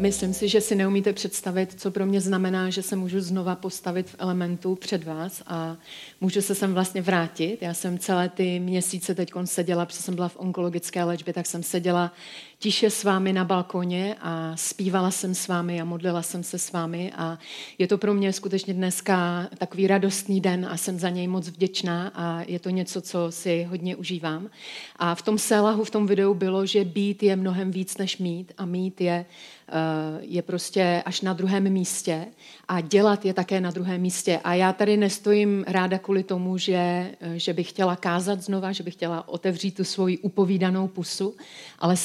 Myslím si, že si neumíte představit, co pro mě znamená, že se můžu znova postavit v elementu před vás a můžu se sem vlastně vrátit. Já jsem celé ty měsíce teď seděla, protože jsem byla v onkologické léčbě, tak jsem seděla tiše s vámi na balkoně a zpívala jsem s vámi a modlila jsem se s vámi a je to pro mě skutečně dneska takový radostný den a jsem za něj moc vděčná a je to něco, co si hodně užívám. A v tom Selahu, v tom videu bylo, že být je mnohem víc než mít a mít je Eh, je prostě až na druhém místě a dělat je také na druhém místě. A já tady nestojím ráda kvůli tomu, že, eh, že bych chtěla kázat znova, že bych chtěla otevřít tu svoji upovídanou pusu, ale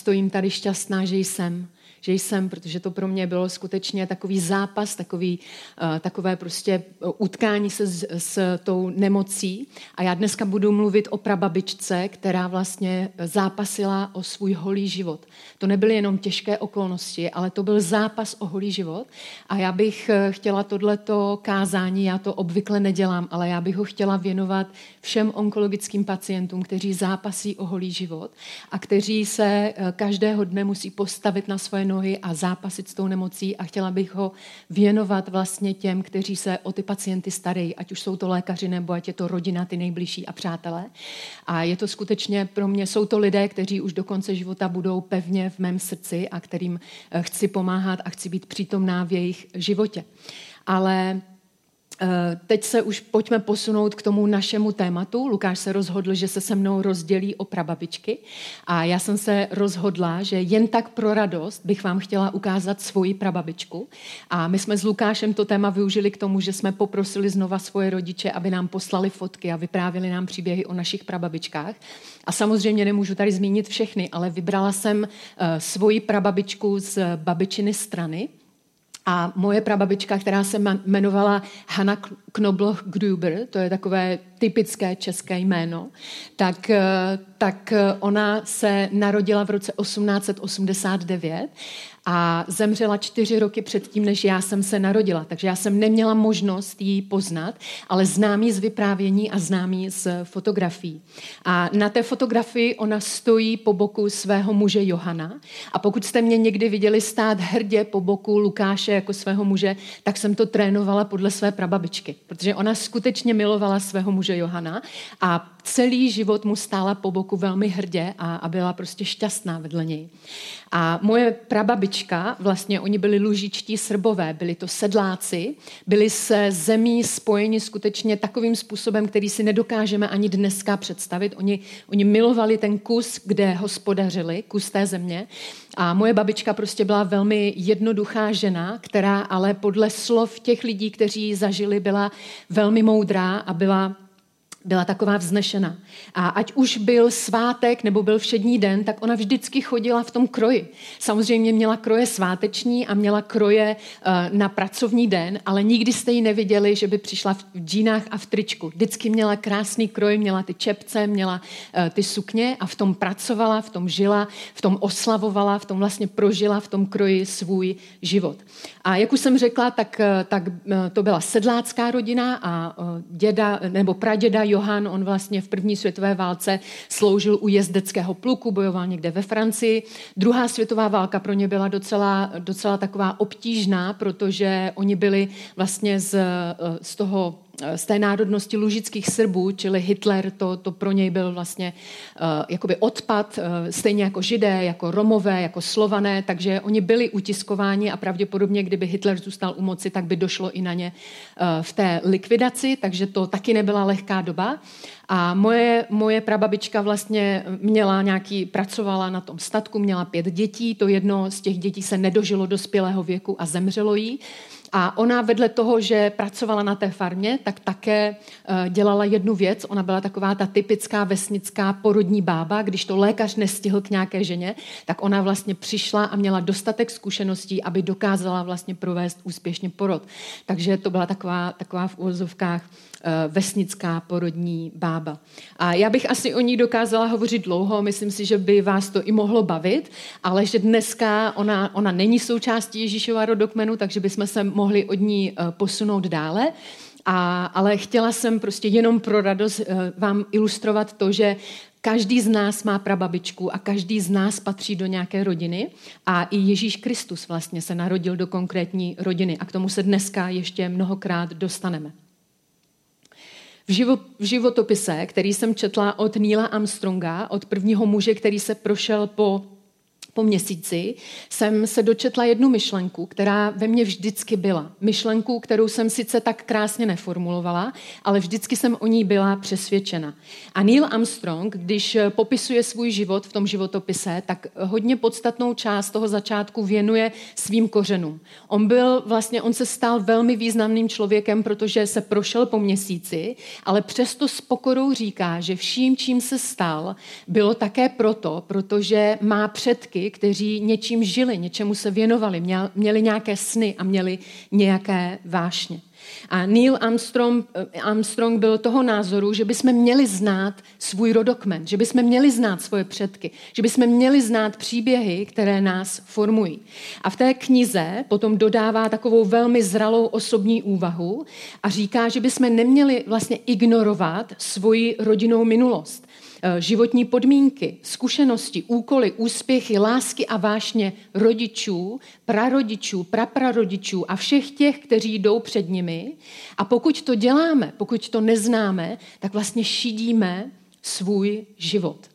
stojím tady šťastná, že jsem že jsem, protože to pro mě bylo skutečně takový zápas, takový, uh, takové prostě eh, utkání se s, s tou nemocí. A já dneska budu mluvit o prababičce, která vlastně zápasila o svůj holý život. To nebyly jenom těžké okolnosti, ale to byl zápas o holý život. A já bych eh, chtěla tohleto kázání, já to obvykle nedělám, ale já bych ho chtěla věnovat všem onkologickým pacientům, kteří zápasí o holý život a kteří se každého dne musí postavit na svoje nohy a zápasit s tou nemocí a chtěla bych ho věnovat vlastně těm, kteří se o ty pacienty starají, ať už jsou to lékaři nebo ať je to rodina, ty nejbližší a přátelé. A je to skutečně pro mě, jsou to lidé, kteří už do konce života budou pevně v mém srdci a kterým eh, chci pomáhat a chci být přítomná v jejich životě. Ale teď se už pojďme posunout k tomu našemu tématu. Lukáš se rozhodl, že se se mnou rozdělí o prababičky a já jsem se rozhodla, že jen tak pro radost bych vám chtěla ukázat svoji prababičku. A my jsme s Lukášem to téma využili k tomu, že jsme poprosili znova svoje rodiče, aby nám poslali fotky a vyprávěli nám příběhy o našich prababičkách. A samozřejmě nemůžu tady zmínit všechny, ale vybrala jsem eh, svoji prababičku z babičiny strany, a moje prababička, která se jmenovala Hanna Knobloch Gruber, to je takové typické české jméno, tak, eh, tak ona se narodila v roce 1889 a zemřela čtyři roky předtím, než já jsem se narodila. Takže já jsem neměla možnost ji poznat, ale znám ji z vyprávění a znám ji z fotografií. A na té fotografii ona stojí po boku svého muže Johana. A pokud jste mě někdy viděli stát hrdě po boku Lukáše jako svého muže, tak jsem to trénovala podle své prababičky, protože ona skutečně milovala svého muže Johana a celý život mu stála po boku velmi hrdě a, a byla prostě šťastná vedle něj. A moje prababička, vlastně oni byli lužičtí srbové, byli to sedláci, byli se zemí spojeni skutečně takovým způsobem, který si nedokážeme ani dneska představit. Oni, oni milovali ten kus, kde hospodařili, kus té země. A moje babička prostě byla velmi jednoduchá žena, která ale podle slov těch lidí, kteří ji zažili, byla velmi moudrá a byla byla taková vznešena. A ať už byl svátek nebo byl všední den, tak ona vždycky chodila v tom kroji. Samozřejmě měla kroje sváteční a měla kroje uh, na pracovní den, ale nikdy jste ji neviděli, že by přišla v džínách a v tričku. Vždycky měla krásný kroj, měla ty čepce, měla uh, ty sukně a v tom pracovala, v tom žila, v tom oslavovala, v tom vlastně prožila v tom kroji svůj život. A jak už jsem řekla, tak, uh, tak uh, to byla sedlácká rodina a uh, děda nebo praděda Johan, on vlastně v první světové válce sloužil u jezdeckého pluku, bojoval někde ve Francii. Druhá světová válka pro ně byla docela, docela taková obtížná, protože oni byli vlastně z, z toho z té národnosti lužických Srbů, čili Hitler, to, to pro něj byl vlastně uh, jakoby odpad, uh, stejně jako židé, jako romové, jako slované, takže oni byli utiskováni a pravděpodobně, kdyby Hitler zůstal u moci, tak by došlo i na ně v té likvidaci, takže to taky nebyla lehká doba. A moje, moje prababička vlastně měla nějaký, pracovala na tom statku, měla pět dětí, to jedno z těch dětí se nedožilo dospělého věku a zemřelo jí. A ona vedle toho, že pracovala na té farmě, tak také eh, dělala jednu věc. Ona byla taková ta typická vesnická porodní bába. Když to lékař nestihl k nějaké ženě, tak ona vlastně přišla a měla dostatek zkušeností, aby dokázala vlastně provést úspěšně porod. Takže to byla taková, taková v úvozovkách vesnická porodní bába. A já bych asi o ní dokázala hovořit dlouho, myslím si, že by vás to i mohlo bavit, ale že dneska ona, ona není součástí Ježíšova rodokmenu, takže bychom se mohli od ní eh, posunout dále. A, ale chtěla jsem prostě jenom pro radost eh, vám ilustrovat to, že Každý z nás má prababičku a každý z nás patří do nějaké rodiny a i Ježíš Kristus vlastně se narodil do konkrétní rodiny a k tomu se dneska ještě mnohokrát dostaneme. V, životopise, který jsem četla od Neila Armstronga, od prvního muže, který se prošel po po měsíci jsem se dočetla jednu myšlenku, která ve mně vždycky byla. Myšlenku, kterou jsem sice tak krásně neformulovala, ale vždycky jsem o ní byla přesvědčena. A Neil Armstrong, když popisuje svůj život v tom životopise, tak hodně podstatnou část toho začátku věnuje svým kořenům. On byl vlastně, on se stal velmi významným člověkem, protože se prošel po měsíci, ale přesto s pokorou říká, že vším, čím se stal, bylo také proto, protože má předky, kteří něčím žili, něčemu se věnovali, měli nějaké sny a měli nějaké vášně. A Neil Armstrong, eh, Armstrong byl toho názoru, že bychom měli znát svůj rodokmen, že bychom měli znát svoje předky, že bychom měli znát příběhy, které nás formují. A v té knize potom dodává takovou velmi zralou osobní úvahu a říká, že bychom neměli vlastně ignorovat svoji rodinnou minulost. Eh, životní podmínky, zkušenosti, úkoly, úspěchy, lásky a vášně rodičů, prarodičů, praprarodičů a všech těch, kteří jdou před nimi. A pokud to děláme, pokud to neznáme, tak vlastně šidíme svůj život.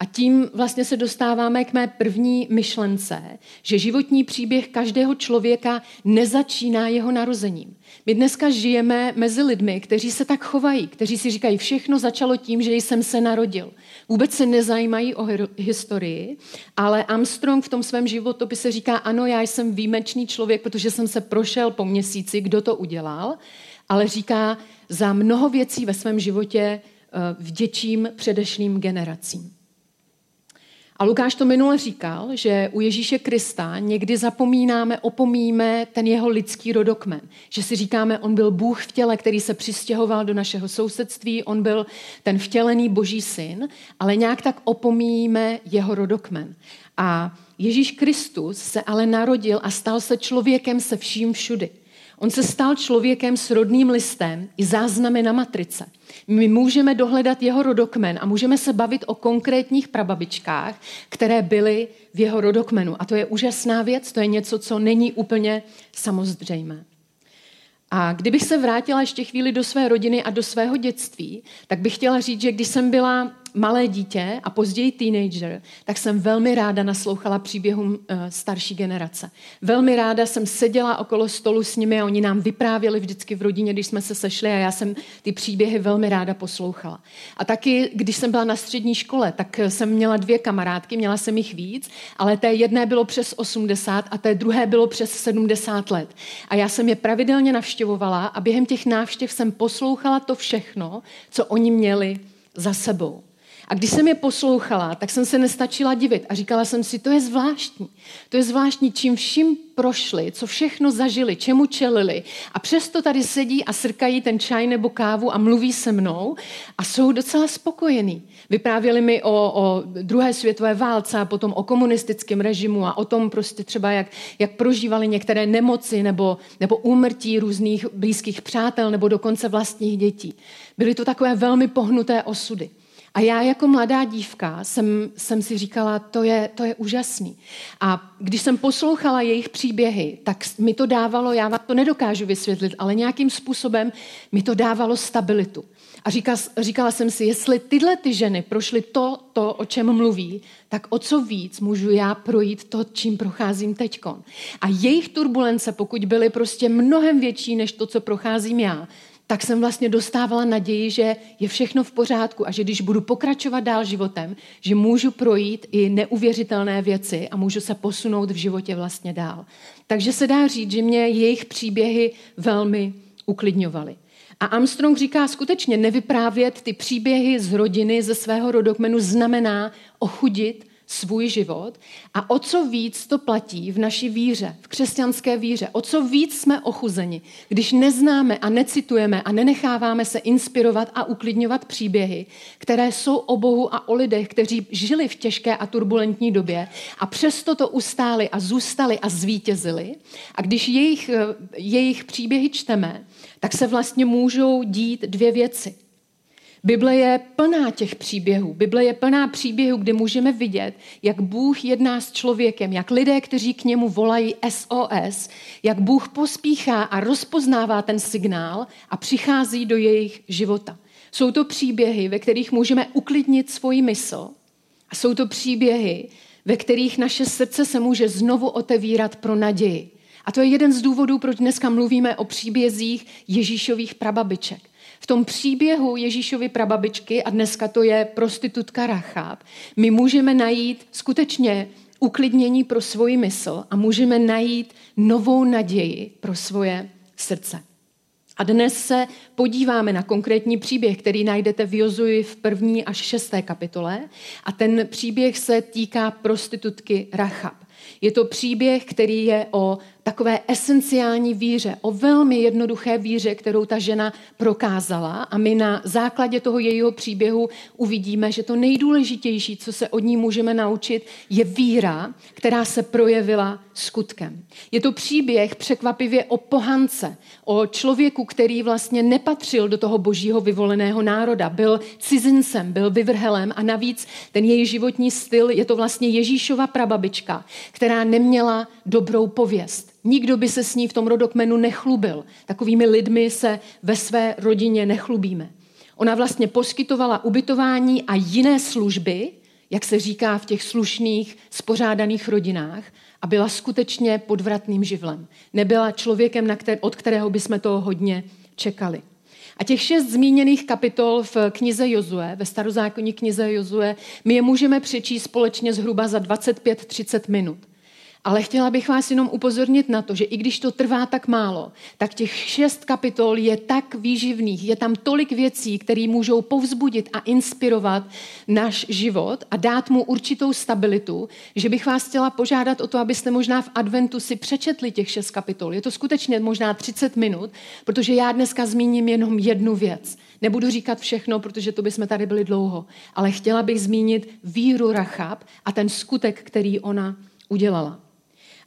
A tím vlastně se dostáváme k mé první myšlence, že životní příběh každého člověka nezačíná jeho narozením. My dneska žijeme mezi lidmi, kteří se tak chovají, kteří si říkají, všechno začalo tím, že jsem se narodil. Vůbec se nezajímají o historii, ale Armstrong v tom svém životopise říká, ano, já jsem výjimečný člověk, protože jsem se prošel po měsíci, kdo to udělal, ale říká, za mnoho věcí ve svém životě eh, vděčím předešlým generacím. A Lukáš to minule říkal, že u Ježíše Krista někdy zapomínáme, opomíme ten jeho lidský rodokmen. Že si říkáme, on byl Bůh v těle, který se přistěhoval do našeho sousedství, on byl ten vtělený boží syn, ale nějak tak opomíme jeho rodokmen. A Ježíš Kristus se ale narodil a stal se člověkem se vším všudy. On se stal člověkem s rodným listem i záznamy na matrice. My můžeme dohledat jeho rodokmen a můžeme se bavit o konkrétních prababičkách, které byly v jeho rodokmenu. A to je úžasná věc, to je něco, co není úplně samozřejmé. A kdybych se vrátila ještě chvíli do své rodiny a do svého dětství, tak bych chtěla říct, že když jsem byla malé dítě a později teenager, tak jsem velmi ráda naslouchala příběhům eh, starší generace. Velmi ráda jsem seděla okolo stolu s nimi a oni nám vyprávěli vždycky v rodině, když jsme se sešli a já jsem ty příběhy velmi ráda poslouchala. A taky, když jsem byla na střední škole, tak eh, jsem měla dvě kamarádky, měla jsem jich víc, ale té jedné bylo přes 80 a té druhé bylo přes 70 let. A já jsem je pravidelně navštěvovala a během těch návštěv jsem poslouchala to všechno, co oni měli za sebou. A když jsem je poslouchala, tak jsem se nestačila divit a říkala jsem si, to je zvláštní. To je zvláštní, čím vším prošli, co všechno zažili, čemu čelili. A přesto tady sedí a srkají ten čaj nebo kávu a mluví se mnou a jsou docela spokojení. Vyprávěli mi o, o druhé světové válce a potom o komunistickém režimu a o tom prostě třeba, jak, jak prožívali některé nemoci nebo, nebo úmrtí různých blízkých přátel nebo dokonce vlastních dětí. Byly to takové velmi pohnuté osudy. A já jako mladá dívka jsem, jsem si říkala, to je, to je úžasný. A když jsem poslouchala jejich příběhy, tak mi to dávalo, já vám to nedokážu vysvětlit, ale nějakým způsobem mi to dávalo stabilitu. A říkala, říkala jsem si, jestli tyhle ty ženy prošly to, to, o čem mluví, tak o co víc můžu já projít to, čím procházím teďkon. A jejich turbulence, pokud byly prostě mnohem větší než to, co procházím já, tak jsem vlastně dostávala naději, že je všechno v pořádku a že když budu pokračovat dál životem, že můžu projít i neuvěřitelné věci a můžu se posunout v životě vlastně dál. Takže se dá říct, že mě jejich příběhy velmi uklidňovaly. A Armstrong říká skutečně, nevyprávět ty příběhy z rodiny, ze svého rodokmenu znamená ochudit svůj život? A o co víc to platí v naší víře, v křesťanské víře, o co víc jsme ochuzeni, když neznáme a necitujeme a nenecháváme se inspirovat a uklidňovat příběhy, které jsou o Bohu a o lidech, kteří žili v těžké a turbulentní době a přesto to ustáli a zůstali a zvítězili. A když jejich, jejich příběhy čteme, tak se vlastně můžou dít dvě věci – Bible je plná těch příběhů. Bible je plná příběhů, kde můžeme vidět, jak Bůh jedná s člověkem, jak lidé, kteří k němu volají SOS, jak Bůh pospíchá a rozpoznává ten signál a přichází do jejich života. Jsou to příběhy, ve kterých můžeme uklidnit svoji mysl a jsou to příběhy, ve kterých naše srdce se může znovu otevírat pro naději. A to je jeden z důvodů, proč dneska mluvíme o příbězích Ježíšových prababiček. V tom příběhu Ježíšovy prababičky, a dneska to je prostitutka Rachab, my můžeme najít skutečně uklidnění pro svoji mysl a můžeme najít novou naději pro svoje srdce. A dnes se podíváme na konkrétní příběh, který najdete v Jozuji v první až šesté kapitole. A ten příběh se týká prostitutky Rachab. Je to příběh, který je o takové esenciální víře, o velmi jednoduché víře, kterou ta žena prokázala. A my na základě toho jejího příběhu uvidíme, že to nejdůležitější, co se od ní můžeme naučit, je víra, která se projevila skutkem. Je to příběh překvapivě o pohance, o člověku, který vlastně nepatřil do toho božího vyvoleného národa. Byl cizincem, byl vyvrhelem a navíc ten její životní styl je to vlastně Ježíšova prababička, která neměla dobrou pověst. Nikdo by se s ní v tom rodokmenu nechlubil. Takovými lidmi se ve své rodině nechlubíme. Ona vlastně poskytovala ubytování a jiné služby, jak se říká v těch slušných, spořádaných rodinách, a byla skutečně podvratným živlem. Nebyla člověkem, od kterého bychom toho hodně čekali. A těch šest zmíněných kapitol v knize Jozue, ve starozákonní knize Jozue, my je můžeme přečíst společně zhruba za 25-30 minut. Ale chtěla bych vás jenom upozornit na to, že i když to trvá tak málo, tak těch šest kapitol je tak výživných, je tam tolik věcí, které můžou povzbudit a inspirovat náš život a dát mu určitou stabilitu, že bych vás chtěla požádat o to, abyste možná v adventu si přečetli těch šest kapitol. Je to skutečně možná 30 minut, protože já dneska zmíním jenom jednu věc. Nebudu říkat všechno, protože to bychom tady byli dlouho, ale chtěla bych zmínit víru Rachab a ten skutek, který ona udělala.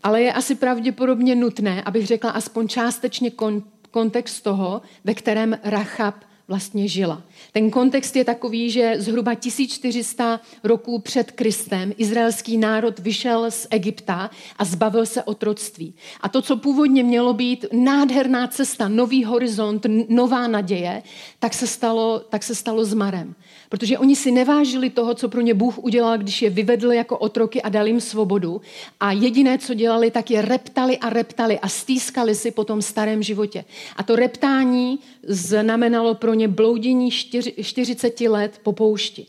Ale je asi pravděpodobně nutné, abych řekla aspoň částečně kon- kontext toho, ve kterém Rachab vlastně žila. Ten kontext je takový, že zhruba 1400 roků před Kristem izraelský národ vyšel z Egypta a zbavil se otroctví. A to, co původně mělo být nádherná cesta, nový horizont, nová naděje, tak se stalo, tak se stalo zmarem. Protože oni si nevážili toho, co pro ně Bůh udělal, když je vyvedl jako otroky a dal jim svobodu. A jediné, co dělali, tak je reptali a reptali a stýskali si po tom starém životě. A to reptání znamenalo pro ně bloudění 40 let po poušti.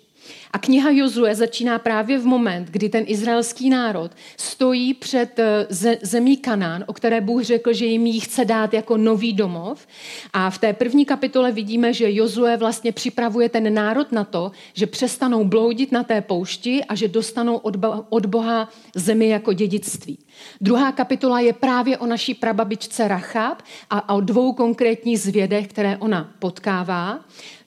A kniha Jozue začíná právě v moment, kdy ten izraelský národ stojí před eh, zemí Kanán, o které Bůh řekl, že jim ji chce dát jako nový domov. A v té první kapitole vidíme, že Jozue vlastně připravuje ten národ na to, že přestanou bloudit na té poušti a že dostanou od Boha zemi jako dědictví. Druhá kapitola je právě o naší prababičce Rachab a o dvou konkrétních zvědech, které ona potkává.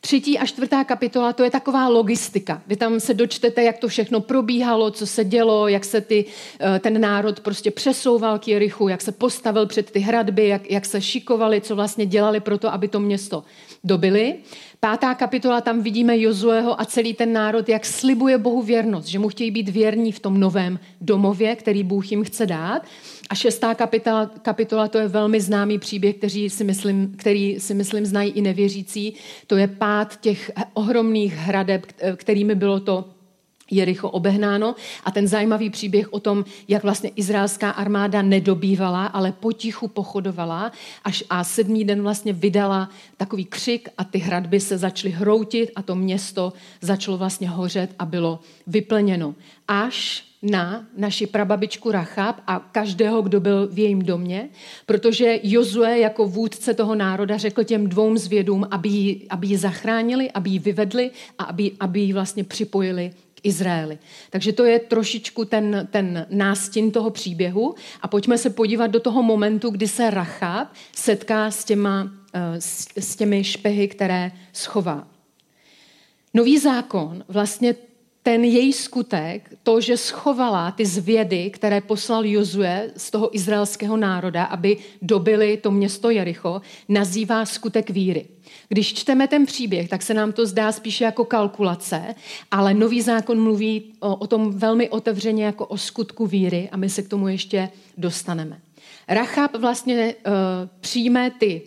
Třetí a čtvrtá kapitola, to je taková logistika. Vy tam se dočtete, jak to všechno probíhalo, co se dělo, jak se ty, eh, ten národ prostě přesouval k Jerichu, jak se postavil před ty hradby, jak, jak se šikovali, co vlastně dělali pro to, aby to město dobili. Pátá kapitola, tam vidíme Jozueho a celý ten národ, jak slibuje Bohu věrnost, že mu chtějí být věrní v tom novém domově, který Bůh jim chce dát. A šestá kapitola, kapitola to je velmi známý příběh, který si, myslím, který si myslím znají i nevěřící. To je pád těch ohromných hradeb, kterými bylo to Jericho obehnáno a ten zajímavý příběh o tom, jak vlastně izraelská armáda nedobývala, ale potichu pochodovala až a sedmý den vlastně vydala takový křik a ty hradby se začaly hroutit a to město začalo vlastně hořet a bylo vyplněno. Až na naši prababičku Rachab a každého, kdo byl v jejím domě, protože Jozue jako vůdce toho národa řekl těm dvou zvědům, aby ji, aby ji zachránili, aby ji vyvedli a aby, aby ji vlastně připojili Izraeli. Takže to je trošičku ten, ten nástin toho příběhu a pojďme se podívat do toho momentu, kdy se Rachab setká s, těma, eh, s, s těmi špehy, které schová. Nový zákon vlastně ten její skutek, to, že schovala ty zvědy, které poslal Jozue z toho izraelského národa, aby dobili to město Jericho, nazývá skutek víry. Když čteme ten příběh, tak se nám to zdá spíše jako kalkulace, ale nový zákon mluví o, o tom velmi otevřeně jako o skutku víry a my se k tomu ještě dostaneme. Rachab vlastně uh, přijme ty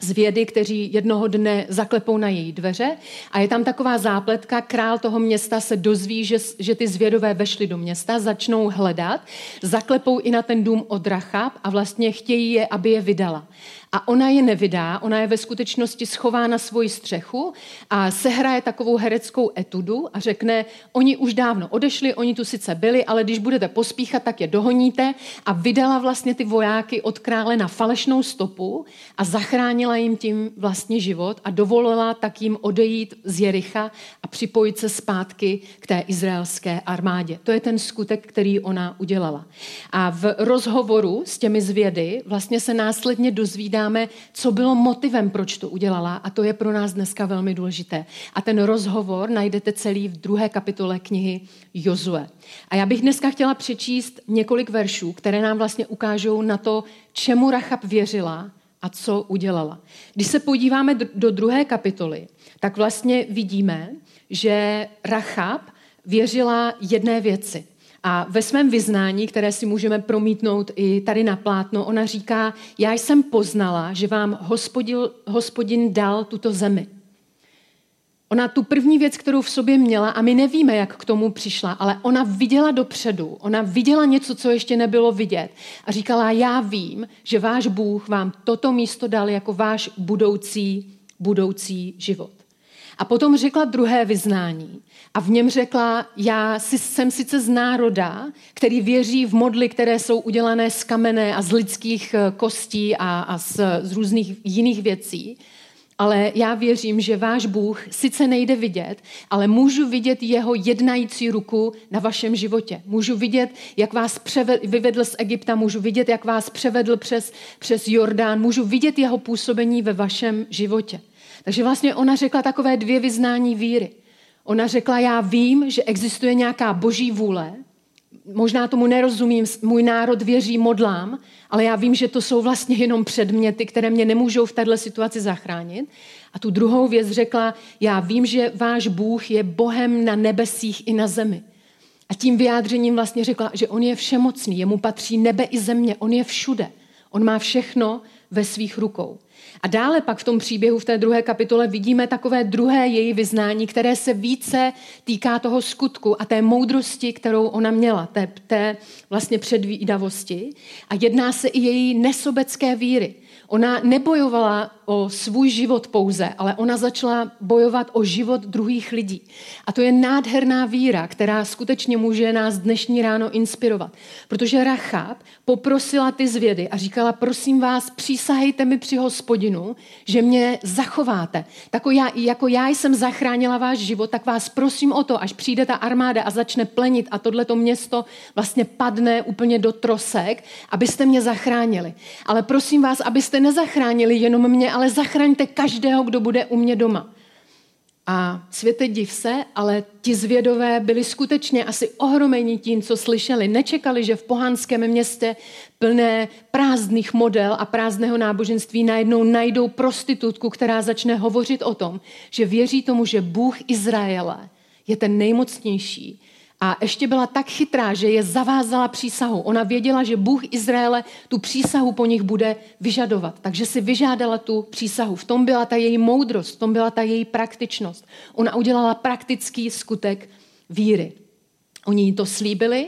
zvědy, kteří jednoho dne zaklepou na její dveře. A je tam taková zápletka, král toho města se dozví, že, že ty zvědové vešly do města, začnou hledat, zaklepou i na ten dům od Rachab a vlastně chtějí je, aby je vydala a ona je nevydá, ona je ve skutečnosti schová na svoji střechu a sehraje takovou hereckou etudu a řekne, oni už dávno odešli, oni tu sice byli, ale když budete pospíchat, tak je dohoníte a vydala vlastně ty vojáky od krále na falešnou stopu a zachránila jim tím vlastně život a dovolila tak jim odejít z Jericha a připojit se zpátky k té izraelské armádě. To je ten skutek, který ona udělala. A v rozhovoru s těmi zvědy vlastně se následně dozvídá, dozvídáme, co bylo motivem, proč to udělala a to je pro nás dneska velmi důležité. A ten rozhovor najdete celý v druhé kapitole knihy Jozue. A já bych dneska chtěla přečíst několik veršů, které nám vlastně ukážou na to, čemu Rachab věřila a co udělala. Když se podíváme do druhé kapitoly, tak vlastně vidíme, že Rachab věřila jedné věci. A ve svém vyznání, které si můžeme promítnout i tady na plátno, ona říká, já jsem poznala, že vám hospodil, hospodin dal tuto zemi. Ona tu první věc, kterou v sobě měla, a my nevíme, jak k tomu přišla, ale ona viděla dopředu, ona viděla něco, co ještě nebylo vidět. A říkala, já vím, že váš Bůh vám toto místo dal jako váš budoucí, budoucí život. A potom řekla druhé vyznání. A v něm řekla, já jsem sice z národa, který věří v modly, které jsou udělané z kamene a z lidských eh, kostí a, a z, z různých jiných věcí, ale já věřím, že váš Bůh sice nejde vidět, ale můžu vidět jeho jednající ruku na vašem životě. Můžu vidět, jak vás převedl, vyvedl z Egypta, můžu vidět, jak vás převedl přes, přes Jordán, můžu vidět jeho působení ve vašem životě. Takže vlastně ona řekla takové dvě vyznání víry. Ona řekla, já vím, že existuje nějaká boží vůle, možná tomu nerozumím, můj národ věří modlám, ale já vím, že to jsou vlastně jenom předměty, které mě nemůžou v této situaci zachránit. A tu druhou věc řekla, já vím, že váš Bůh je Bohem na nebesích i na zemi. A tím vyjádřením vlastně řekla, že on je všemocný, jemu patří nebe i země, on je všude. On má všechno ve svých rukou. A dále pak v tom příběhu v té druhé kapitole vidíme takové druhé její vyznání, které se více týká toho skutku a té moudrosti, kterou ona měla, té, té vlastně předvídavosti. A jedná se i její nesobecké víry. Ona nebojovala o svůj život pouze, ale ona začala bojovat o život druhých lidí. A to je nádherná víra, která skutečně může nás dnešní ráno inspirovat. Protože Rachab poprosila ty zvědy a říkala, prosím vás, přísahejte mi při hospodinu, že mě zachováte. Tako já, jako já jsem zachránila váš život, tak vás prosím o to, až přijde ta armáda a začne plenit a tohleto město vlastně padne úplně do trosek, abyste mě zachránili. Ale prosím vás, abyste nezachránili jenom mě, ale zachraňte každého, kdo bude u mě doma. A světe div se, ale ti zvědové byli skutečně asi ohromení tím, co slyšeli. Nečekali, že v pohanském městě plné prázdných model a prázdného náboženství najednou najdou prostitutku, která začne hovořit o tom, že věří tomu, že Bůh Izraele je ten nejmocnější a ještě byla tak chytrá, že je zavázala přísahu. Ona věděla, že Bůh Izraele tu přísahu po nich bude vyžadovat. Takže si vyžádala tu přísahu. V tom byla ta její moudrost, v tom byla ta její praktičnost. Ona udělala praktický skutek víry. Oni jí to slíbili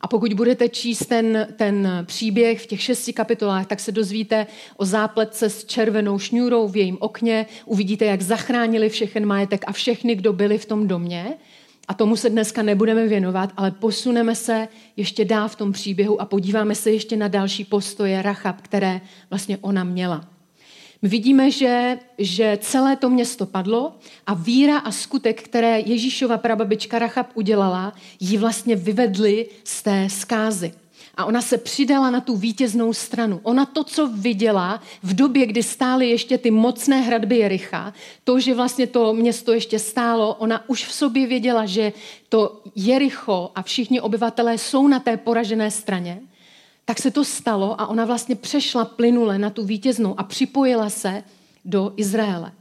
a pokud budete číst ten, ten příběh v těch šesti kapitolách, tak se dozvíte o zápletce s červenou šňůrou v jejím okně, uvidíte, jak zachránili všechen majetek a všechny, kdo byli v tom domě. A tomu se dneska nebudeme věnovat, ale posuneme se ještě dál v tom příběhu a podíváme se ještě na další postoje Rachab, které vlastně ona měla. My vidíme, že, že celé to město padlo a víra a skutek, které Ježíšova prababička Rachab udělala, ji vlastně vyvedly z té zkázy. A ona se přidala na tu vítěznou stranu. Ona to, co viděla v době, kdy stály ještě ty mocné hradby Jericha, to, že vlastně to město ještě stálo, ona už v sobě věděla, že to Jericho a všichni obyvatelé jsou na té poražené straně tak se to stalo a ona vlastně přešla plynule na tu vítěznou a připojila se do Izraele.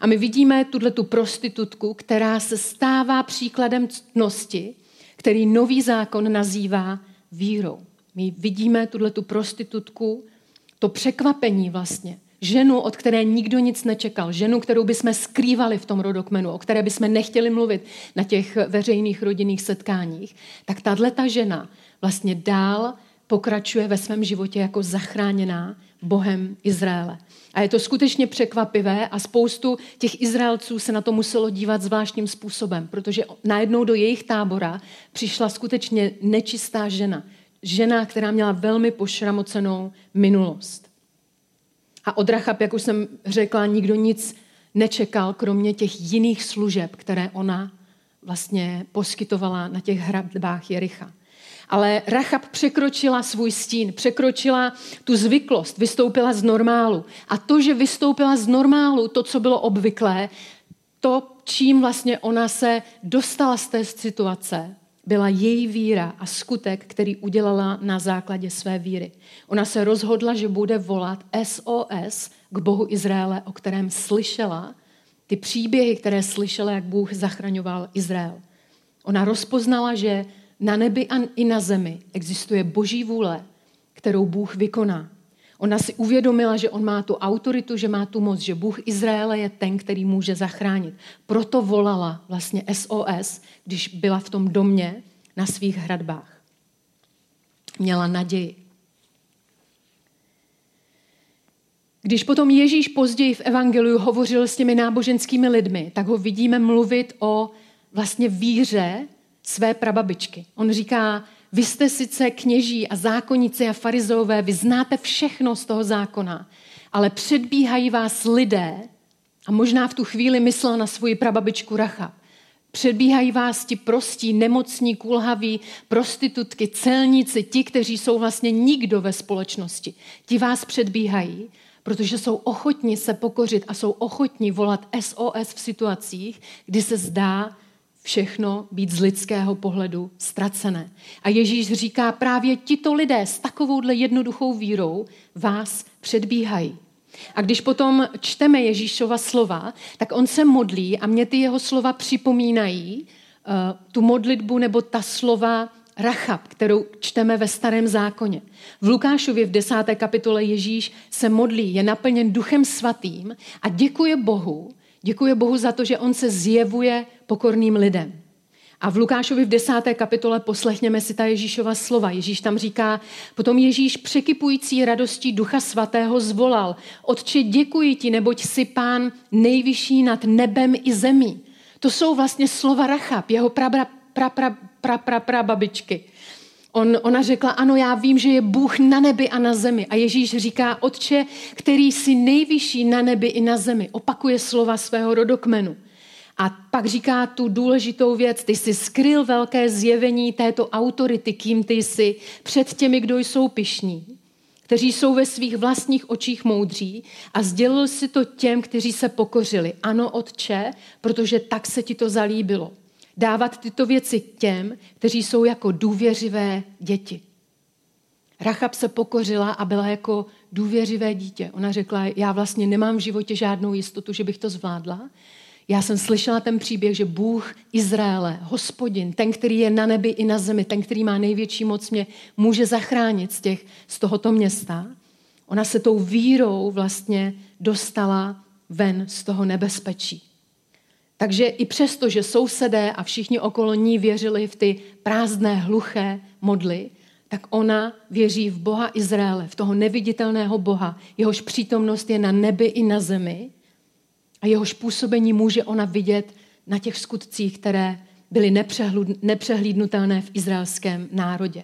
A my vidíme tuhle tu prostitutku, která se stává příkladem ctnosti, který nový zákon nazývá vírou. My vidíme tuhle tu prostitutku, to překvapení vlastně, ženu, od které nikdo nic nečekal, ženu, kterou bychom skrývali v tom rodokmenu, o které bychom nechtěli mluvit na těch veřejných rodinných setkáních, tak tahle ta žena vlastně dál pokračuje ve svém životě jako zachráněná Bohem Izraele. A je to skutečně překvapivé a spoustu těch Izraelců se na to muselo dívat zvláštním způsobem, protože najednou do jejich tábora přišla skutečně nečistá žena. Žena, která měla velmi pošramocenou minulost. A od Rachab, jak už jsem řekla, nikdo nic nečekal, kromě těch jiných služeb, které ona vlastně poskytovala na těch hradbách Jericha. Ale Rachab překročila svůj stín, překročila tu zvyklost, vystoupila z normálu. A to, že vystoupila z normálu, to, co bylo obvyklé, to, čím vlastně ona se dostala z té situace, byla její víra a skutek, který udělala na základě své víry. Ona se rozhodla, že bude volat SOS k Bohu Izraele, o kterém slyšela ty příběhy, které slyšela, jak Bůh zachraňoval Izrael. Ona rozpoznala, že na nebi a i na zemi existuje boží vůle, kterou Bůh vykoná. Ona si uvědomila, že on má tu autoritu, že má tu moc, že Bůh Izraele je ten, který může zachránit. Proto volala vlastně SOS, když byla v tom domě na svých hradbách. Měla naději. Když potom Ježíš později v Evangeliu hovořil s těmi náboženskými lidmi, tak ho vidíme mluvit o vlastně víře, své prababičky. On říká, vy jste sice kněží a zákonníci a farizové, vy znáte všechno z toho zákona, ale předbíhají vás lidé, a možná v tu chvíli myslel na svoji prababičku Racha, předbíhají vás ti prostí, nemocní, kulhaví, prostitutky, celníci, ti, kteří jsou vlastně nikdo ve společnosti. Ti vás předbíhají, protože jsou ochotni se pokořit a jsou ochotni volat SOS v situacích, kdy se zdá, všechno být z lidského pohledu ztracené. A Ježíš říká, právě tito lidé s takovouhle jednoduchou vírou vás předbíhají. A když potom čteme Ježíšova slova, tak on se modlí a mě ty jeho slova připomínají uh, tu modlitbu nebo ta slova Rachab, kterou čteme ve starém zákoně. V Lukášově v desáté kapitole Ježíš se modlí, je naplněn duchem svatým a děkuje Bohu, Děkuje Bohu za to, že on se zjevuje pokorným lidem. A v Lukášovi v desáté kapitole poslechněme si ta Ježíšova slova. Ježíš tam říká, potom Ježíš překypující radostí Ducha Svatého zvolal, Otče, děkuji ti, neboť si pán nejvyšší nad nebem i zemí. To jsou vlastně slova Rachab, jeho pra, pra, pra, pra, pra, pra, babičky. On, ona řekla, ano, já vím, že je Bůh na nebi a na zemi. A Ježíš říká, Otče, který si nejvyšší na nebi i na zemi. Opakuje slova svého rodokmenu. A pak říká tu důležitou věc, ty jsi skryl velké zjevení této autority, kým ty jsi, před těmi, kdo jsou pišní, kteří jsou ve svých vlastních očích moudří a sdělil si to těm, kteří se pokořili. Ano, Otče, protože tak se ti to zalíbilo dávat tyto věci těm, kteří jsou jako důvěřivé děti. Rachab se pokořila a byla jako důvěřivé dítě. Ona řekla, já vlastně nemám v životě žádnou jistotu, že bych to zvládla. Já jsem slyšela ten příběh, že Bůh Izraele, hospodin, ten, který je na nebi i na zemi, ten, který má největší moc, mě může zachránit z, těch, z tohoto města. Ona se tou vírou vlastně dostala ven z toho nebezpečí. Takže i přesto, že sousedé a všichni okolo ní věřili v ty prázdné, hluché modly, tak ona věří v Boha Izraele, v toho neviditelného Boha. Jehož přítomnost je na nebi i na zemi a jehož působení může ona vidět na těch skutcích, které byly nepřehlídnutelné v izraelském národě.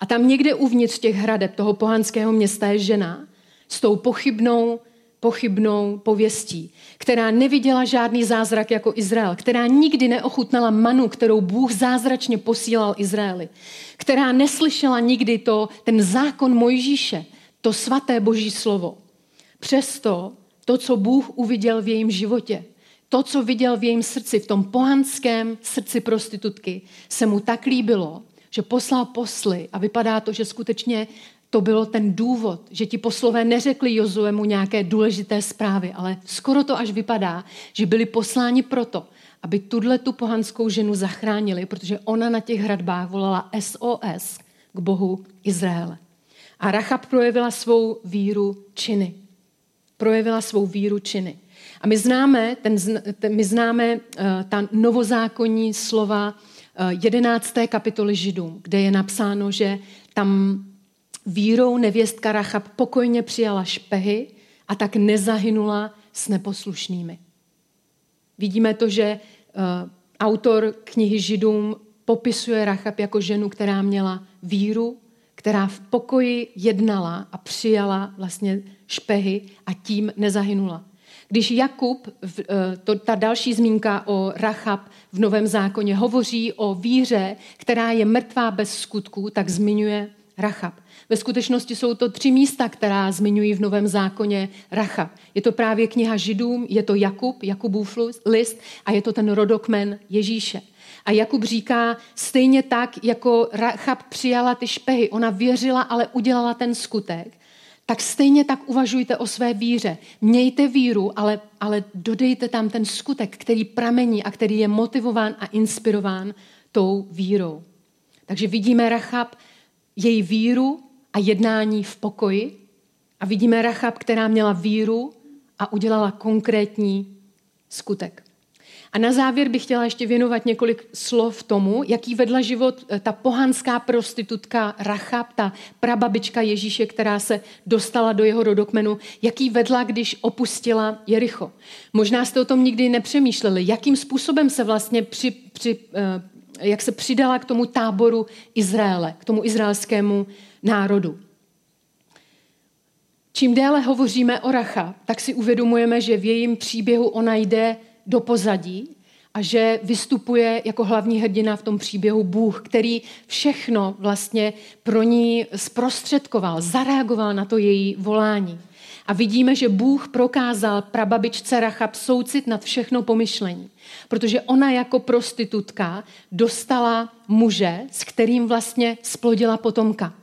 A tam někde uvnitř těch hradeb toho pohanského města je žena s tou pochybnou, pochybnou pověstí, která neviděla žádný zázrak jako Izrael, která nikdy neochutnala manu, kterou Bůh zázračně posílal Izraeli, která neslyšela nikdy to, ten zákon Mojžíše, to svaté boží slovo. Přesto to, co Bůh uviděl v jejím životě, to, co viděl v jejím srdci, v tom pohanském srdci prostitutky, se mu tak líbilo, že poslal posly a vypadá to, že skutečně to bylo ten důvod, že ti poslové neřekli Jozuemu nějaké důležité zprávy, ale skoro to až vypadá, že byli posláni proto, aby tuhle tu pohanskou ženu zachránili, protože ona na těch hradbách volala SOS k Bohu Izraele. A Rachab projevila svou víru činy. Projevila svou víru činy. A my známe, ten, ten, my známe uh, ta novozákonní slova uh, 11. kapitoly Židům, kde je napsáno, že tam vírou nevěstka Rachab pokojně přijala špehy a tak nezahynula s neposlušnými. Vidíme to, že uh, autor knihy Židům popisuje Rachab jako ženu, která měla víru, která v pokoji jednala a přijala vlastně špehy a tím nezahynula. Když Jakub, eh, to, ta další zmínka o Rachab v Novém zákoně, hovoří o víře, která je mrtvá bez skutků, tak zmiňuje Rachab. Ve skutečnosti jsou to tři místa, která zmiňují v Novém zákoně Rachab. Je to právě kniha Židům, je to Jakub, Jakubův list a je to ten rodokmen Ježíše. A Jakub říká, stejně tak, jako Rachab přijala ty špehy, ona věřila, ale udělala ten skutek, tak stejně tak uvažujte o své víře. Mějte víru, ale, ale dodejte tam ten skutek, který pramení a který je motivován a inspirován tou vírou. Takže vidíme Rachab, její víru a jednání v pokoji a vidíme Rachab, která měla víru a udělala konkrétní skutek. A na závěr bych chtěla ještě věnovat několik slov tomu, jaký vedla život eh, ta pohanská prostitutka Rachab, ta prababička Ježíše, která se dostala do jeho rodokmenu, jaký vedla, když opustila Jericho. Možná jste o tom nikdy nepřemýšleli, jakým způsobem se vlastně při, při, eh, jak se přidala k tomu táboru Izraele, k tomu izraelskému národu. Čím déle hovoříme o Racha, tak si uvědomujeme, že v jejím příběhu ona jde do pozadí a že vystupuje jako hlavní hrdina v tom příběhu Bůh, který všechno vlastně pro ní zprostředkoval, zareagoval na to její volání. A vidíme, že Bůh prokázal prababičce Rachab soucit nad všechno pomyšlení. Protože ona jako prostitutka dostala muže, s kterým vlastně splodila potomka.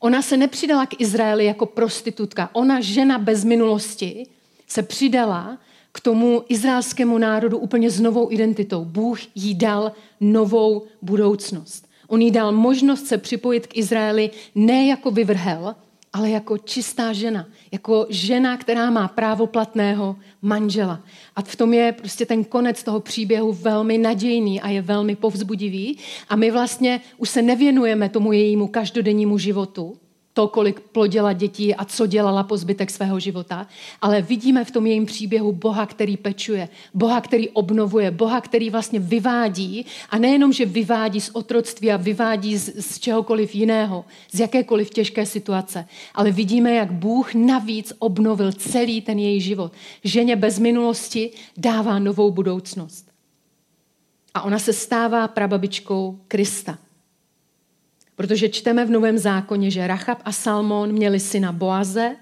Ona se nepřidala k Izraeli jako prostitutka. Ona, žena bez minulosti, se přidala k tomu izraelskému národu úplně s novou identitou. Bůh jí dal novou budoucnost. On jí dal možnost se připojit k Izraeli ne jako vyvrhel, ale jako čistá žena, jako žena, která má právo platného manžela. A v tom je prostě ten konec toho příběhu velmi nadějný a je velmi povzbudivý. A my vlastně už se nevěnujeme tomu jejímu každodennímu životu, to, kolik plodila dětí a co dělala po zbytek svého života, ale vidíme v tom jejím příběhu Boha, který pečuje, Boha, který obnovuje, Boha, který vlastně vyvádí a nejenom, že vyvádí z otroctví a vyvádí z, z čehokoliv jiného, z jakékoliv těžké situace, ale vidíme, jak Bůh navíc obnovil celý ten její život. Ženě bez minulosti dává novou budoucnost. A ona se stává prababičkou Krista. Protože čteme v Novém zákoně, že Rachab a Salmon měli syna Boaze,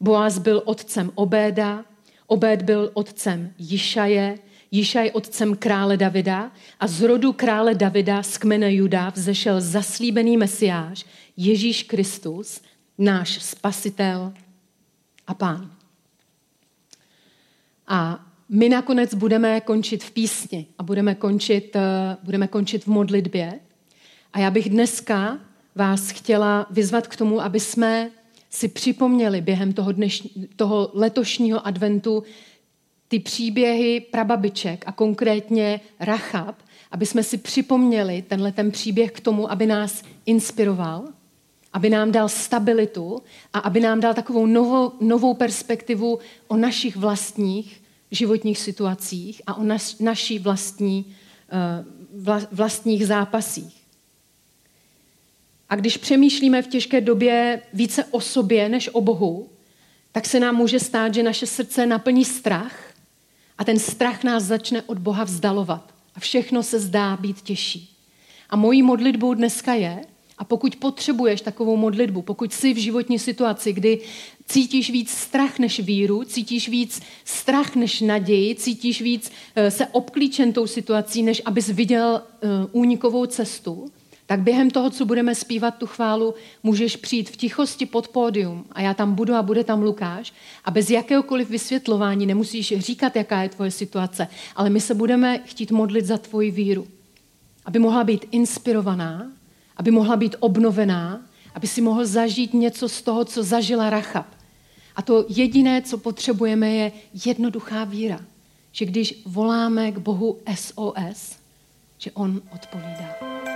Boaz byl otcem Obéda, Obéd byl otcem Jišaje, Jišaj otcem krále Davida a z rodu krále Davida z kmene Juda vzešel zaslíbený mesiáš Ježíš Kristus, náš spasitel a pán. A my nakonec budeme končit v písni a budeme končit, eh, budeme končit v modlitbě. A já bych dneska vás chtěla vyzvat k tomu, aby jsme si připomněli během toho, dnešní, toho letošního adventu ty příběhy prababiček a konkrétně Rachab, aby jsme si připomněli tenhle ten příběh k tomu, aby nás inspiroval, aby nám dal stabilitu a aby nám dal takovou novou, novou perspektivu o našich vlastních životních situacích a o naš, naší vlastní, uh, vlastních zápasích. A když přemýšlíme v těžké době více o sobě než o Bohu, tak se nám může stát, že naše srdce naplní strach a ten strach nás začne od Boha vzdalovat a všechno se zdá být těžší. A mojí modlitbou dneska je, a pokud potřebuješ takovou modlitbu, pokud jsi v životní situaci, kdy cítíš víc strach než víru, cítíš víc strach než naději, cítíš víc eh, se obklíčen tou situací, než abys viděl eh, únikovou cestu, tak během toho, co budeme zpívat tu chválu, můžeš přijít v tichosti pod pódium a já tam budu a bude tam Lukáš a bez jakéhokoliv vysvětlování nemusíš říkat, jaká je tvoje situace, ale my se budeme chtít modlit za tvoji víru, aby mohla být inspirovaná, aby mohla být obnovená, aby si mohl zažít něco z toho, co zažila Rachab. A to jediné, co potřebujeme, je jednoduchá víra. Že když voláme k Bohu SOS, že On odpovídá.